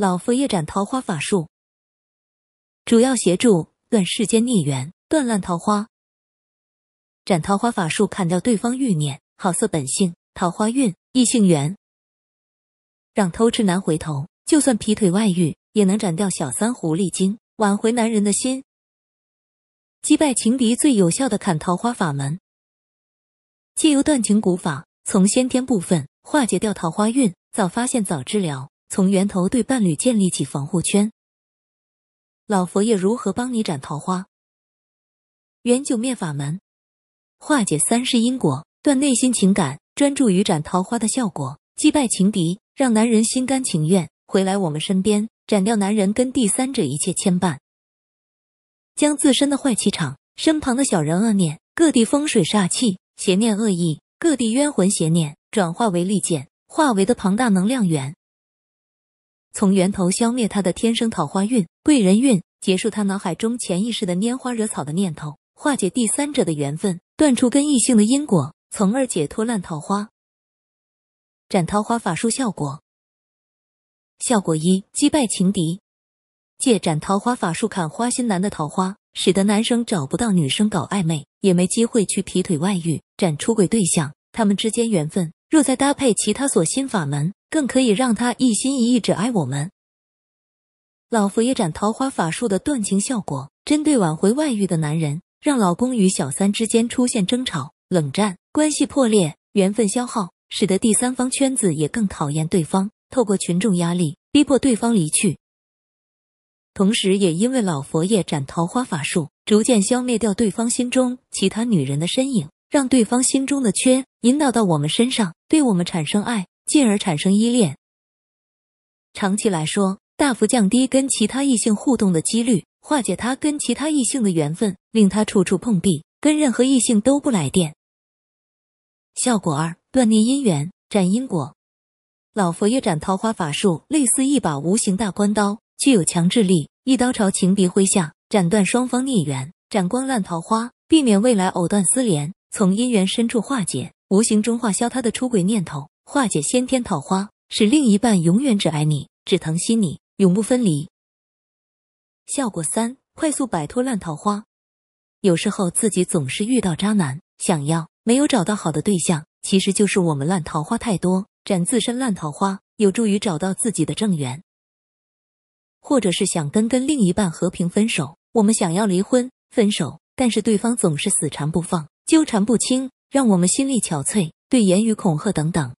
老佛爷斩桃花法术，主要协助断世间孽缘，断烂桃花。斩桃花法术砍掉对方欲念、好色本性、桃花运、异性缘，让偷吃男回头。就算劈腿外遇，也能斩掉小三狐狸精，挽回男人的心。击败情敌最有效的砍桃花法门，借由断情古法，从先天部分化解掉桃花运，早发现早治疗，从源头对伴侣建立起防护圈。老佛爷如何帮你斩桃花？元九灭法门。化解三世因果，断内心情感，专注于斩桃花的效果，击败情敌，让男人心甘情愿回来我们身边，斩掉男人跟第三者一切牵绊，将自身的坏气场、身旁的小人恶念、各地风水煞气、邪念恶意、各地冤魂邪念转化为利剑，化为的庞大能量源，从源头消灭他的天生桃花运、贵人运，结束他脑海中潜意识的拈花惹草的念头，化解第三者的缘分。断除跟异性的因果，从而解脱烂桃花。斩桃花法术效果：效果一，击败情敌。借斩桃花法术砍花心男的桃花，使得男生找不到女生搞暧昧，也没机会去劈腿外遇、斩出轨对象。他们之间缘分，若再搭配其他锁心法门，更可以让他一心一意只爱我们。老佛爷斩桃花法术的断情效果，针对挽回外遇的男人。让老公与小三之间出现争吵、冷战，关系破裂，缘分消耗，使得第三方圈子也更讨厌对方，透过群众压力逼迫对方离去。同时，也因为老佛爷斩桃花法术，逐渐消灭掉对方心中其他女人的身影，让对方心中的缺引导到我们身上，对我们产生爱，进而产生依恋。长期来说，大幅降低跟其他异性互动的几率。化解他跟其他异性的缘分，令他处处碰壁，跟任何异性都不来电。效果二：断孽姻缘，斩因果。老佛爷斩桃花法术类似一把无形大关刀，具有强制力，一刀朝情敌挥下，斩断双方孽缘，斩光烂桃花，避免未来藕断丝连。从姻缘深处化解，无形中化消他的出轨念头，化解先天桃花，使另一半永远只爱你，只疼惜你，永不分离。效果三：快速摆脱烂桃花。有时候自己总是遇到渣男，想要没有找到好的对象，其实就是我们烂桃花太多。斩自身烂桃花，有助于找到自己的正缘。或者是想跟跟另一半和平分手，我们想要离婚分手，但是对方总是死缠不放，纠缠不清，让我们心力憔悴。对言语恐吓等等，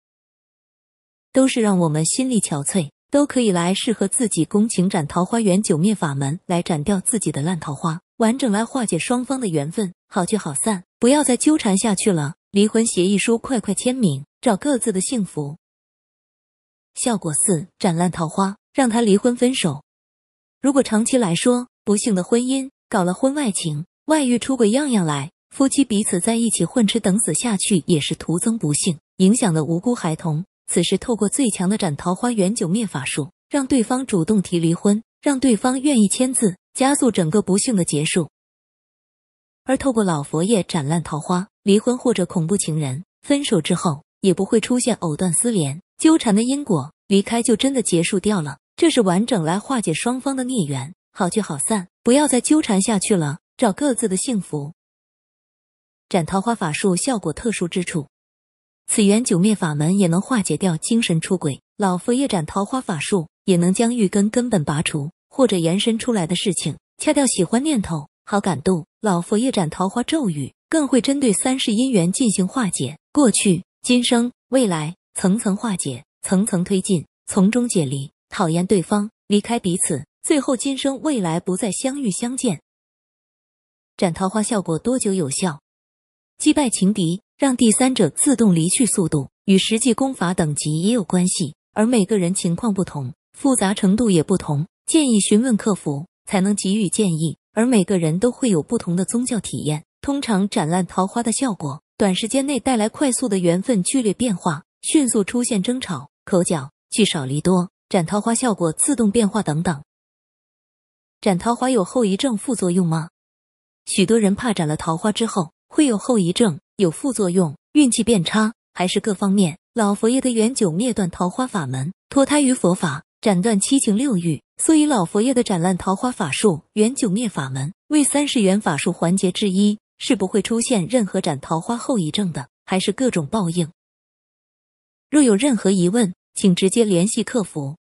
都是让我们心力憔悴。都可以来适合自己宫情斩桃花源九灭法门来斩掉自己的烂桃花，完整来化解双方的缘分，好聚好散，不要再纠缠下去了。离婚协议书快快签名，找各自的幸福。效果四：斩烂桃花，让他离婚分手。如果长期来说，不幸的婚姻搞了婚外情、外遇、出轨，样样来，夫妻彼此在一起混吃等死下去，也是徒增不幸，影响了无辜孩童。此时，透过最强的斩桃花缘九灭法术，让对方主动提离婚，让对方愿意签字，加速整个不幸的结束。而透过老佛爷斩烂桃花，离婚或者恐怖情人分手之后，也不会出现藕断丝连、纠缠的因果，离开就真的结束掉了。这是完整来化解双方的孽缘，好聚好散，不要再纠缠下去了，找各自的幸福。斩桃花法术效果特殊之处。此缘九灭法门也能化解掉精神出轨，老佛爷斩桃花法术也能将欲根根本拔除，或者延伸出来的事情掐掉喜欢念头、好感度。老佛爷斩桃花咒语更会针对三世姻缘进行化解，过去、今生、未来层层化解，层层推进，从中解离，讨厌对方，离开彼此，最后今生未来不再相遇相见。斩桃花效果多久有效？击败情敌。让第三者自动离去，速度与实际功法等级也有关系，而每个人情况不同，复杂程度也不同，建议询问客服才能给予建议。而每个人都会有不同的宗教体验，通常斩烂桃花的效果，短时间内带来快速的缘分剧烈变化，迅速出现争吵、口角、聚少离多，斩桃花效果自动变化等等。斩桃花有后遗症副作用吗？许多人怕斩了桃花之后会有后遗症。有副作用，运气变差，还是各方面？老佛爷的元九灭断桃花法门，脱胎于佛法，斩断七情六欲。所以老佛爷的斩烂桃花法术，元九灭法门为三十元法术环节之一，是不会出现任何斩桃花后遗症的，还是各种报应。若有任何疑问，请直接联系客服。